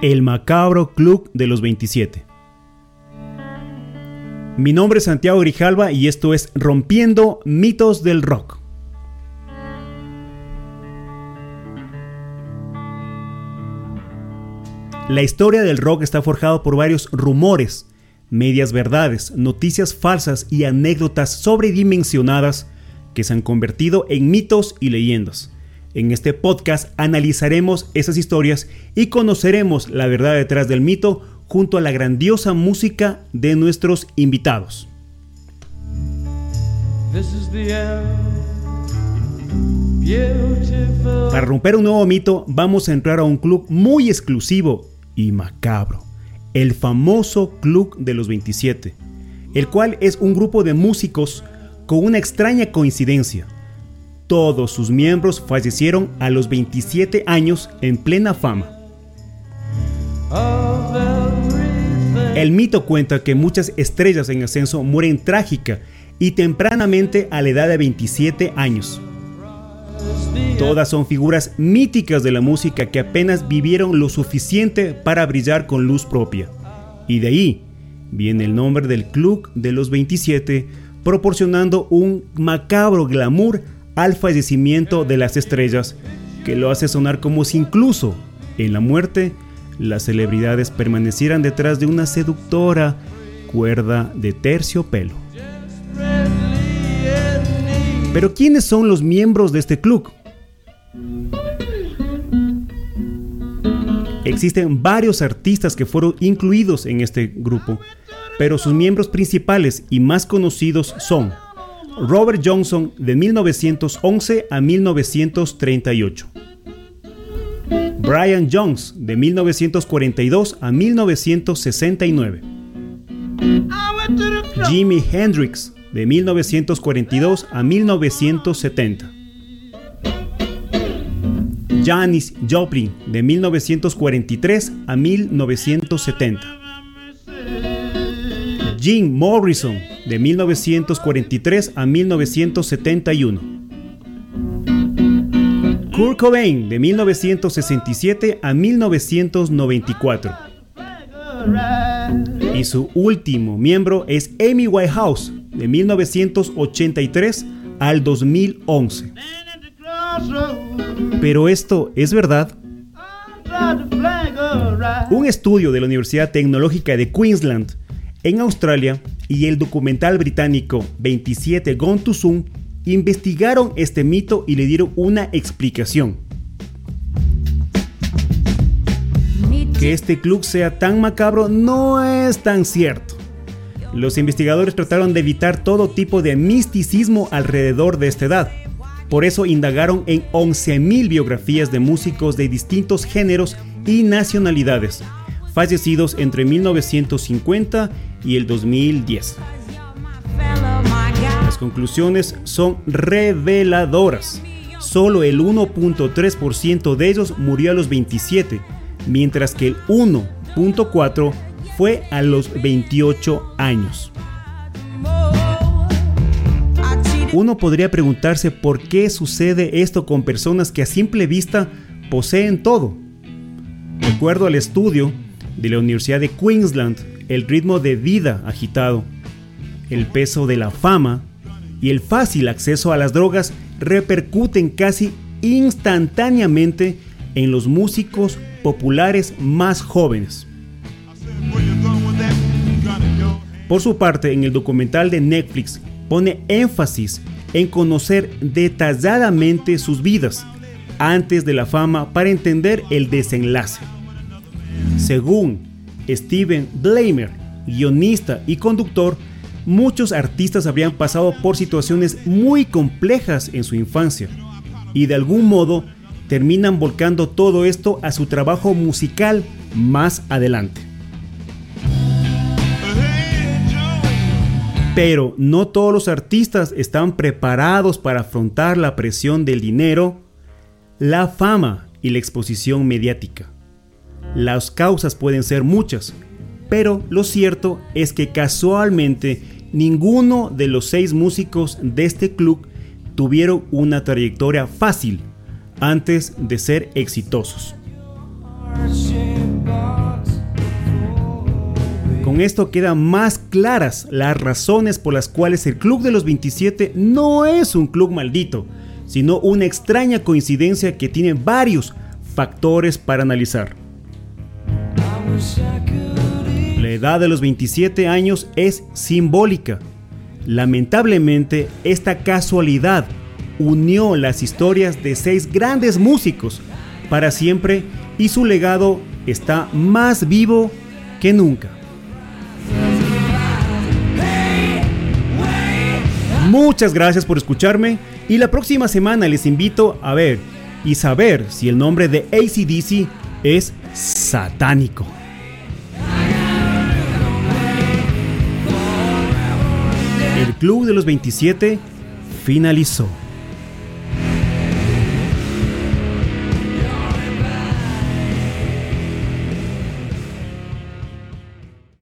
El macabro Club de los 27. Mi nombre es Santiago Grijalva y esto es Rompiendo Mitos del Rock. La historia del rock está forjada por varios rumores, medias verdades, noticias falsas y anécdotas sobredimensionadas que se han convertido en mitos y leyendas. En este podcast analizaremos esas historias y conoceremos la verdad detrás del mito junto a la grandiosa música de nuestros invitados. Para romper un nuevo mito vamos a entrar a un club muy exclusivo y macabro, el famoso Club de los 27, el cual es un grupo de músicos con una extraña coincidencia todos sus miembros fallecieron a los 27 años en plena fama. El mito cuenta que muchas estrellas en ascenso mueren trágica y tempranamente a la edad de 27 años. Todas son figuras míticas de la música que apenas vivieron lo suficiente para brillar con luz propia. Y de ahí viene el nombre del Club de los 27, proporcionando un macabro glamour al fallecimiento de las estrellas, que lo hace sonar como si incluso en la muerte las celebridades permanecieran detrás de una seductora cuerda de terciopelo. Pero ¿quiénes son los miembros de este club? Existen varios artistas que fueron incluidos en este grupo, pero sus miembros principales y más conocidos son Robert Johnson de 1911 a 1938. Brian Jones de 1942 a 1969. Jimi Hendrix de 1942 a 1970. Janis Joplin de 1943 a 1970. Jim Morrison de 1943 a 1971. Kurt Cobain de 1967 a 1994. Y su último miembro es Amy Whitehouse de 1983 al 2011. Pero esto es verdad. Un estudio de la Universidad Tecnológica de Queensland en Australia y el documental británico 27 Gone to Zoom investigaron este mito y le dieron una explicación. Que este club sea tan macabro no es tan cierto. Los investigadores trataron de evitar todo tipo de misticismo alrededor de esta edad. Por eso indagaron en 11.000 biografías de músicos de distintos géneros y nacionalidades, fallecidos entre 1950 y el 2010. Las conclusiones son reveladoras. Solo el 1.3% de ellos murió a los 27, mientras que el 1.4% fue a los 28 años. Uno podría preguntarse por qué sucede esto con personas que a simple vista poseen todo. De acuerdo al estudio, de la Universidad de Queensland, el ritmo de vida agitado, el peso de la fama y el fácil acceso a las drogas repercuten casi instantáneamente en los músicos populares más jóvenes. Por su parte, en el documental de Netflix pone énfasis en conocer detalladamente sus vidas antes de la fama para entender el desenlace. Según Steven Blamer, guionista y conductor, muchos artistas habrían pasado por situaciones muy complejas en su infancia y de algún modo terminan volcando todo esto a su trabajo musical más adelante. Pero no todos los artistas están preparados para afrontar la presión del dinero, la fama y la exposición mediática. Las causas pueden ser muchas, pero lo cierto es que casualmente ninguno de los seis músicos de este club tuvieron una trayectoria fácil antes de ser exitosos. Con esto quedan más claras las razones por las cuales el Club de los 27 no es un club maldito, sino una extraña coincidencia que tiene varios factores para analizar. Edad de los 27 años es simbólica. Lamentablemente, esta casualidad unió las historias de seis grandes músicos para siempre y su legado está más vivo que nunca. Muchas gracias por escucharme y la próxima semana les invito a ver y saber si el nombre de ACDC es satánico. Club de los 27 finalizó.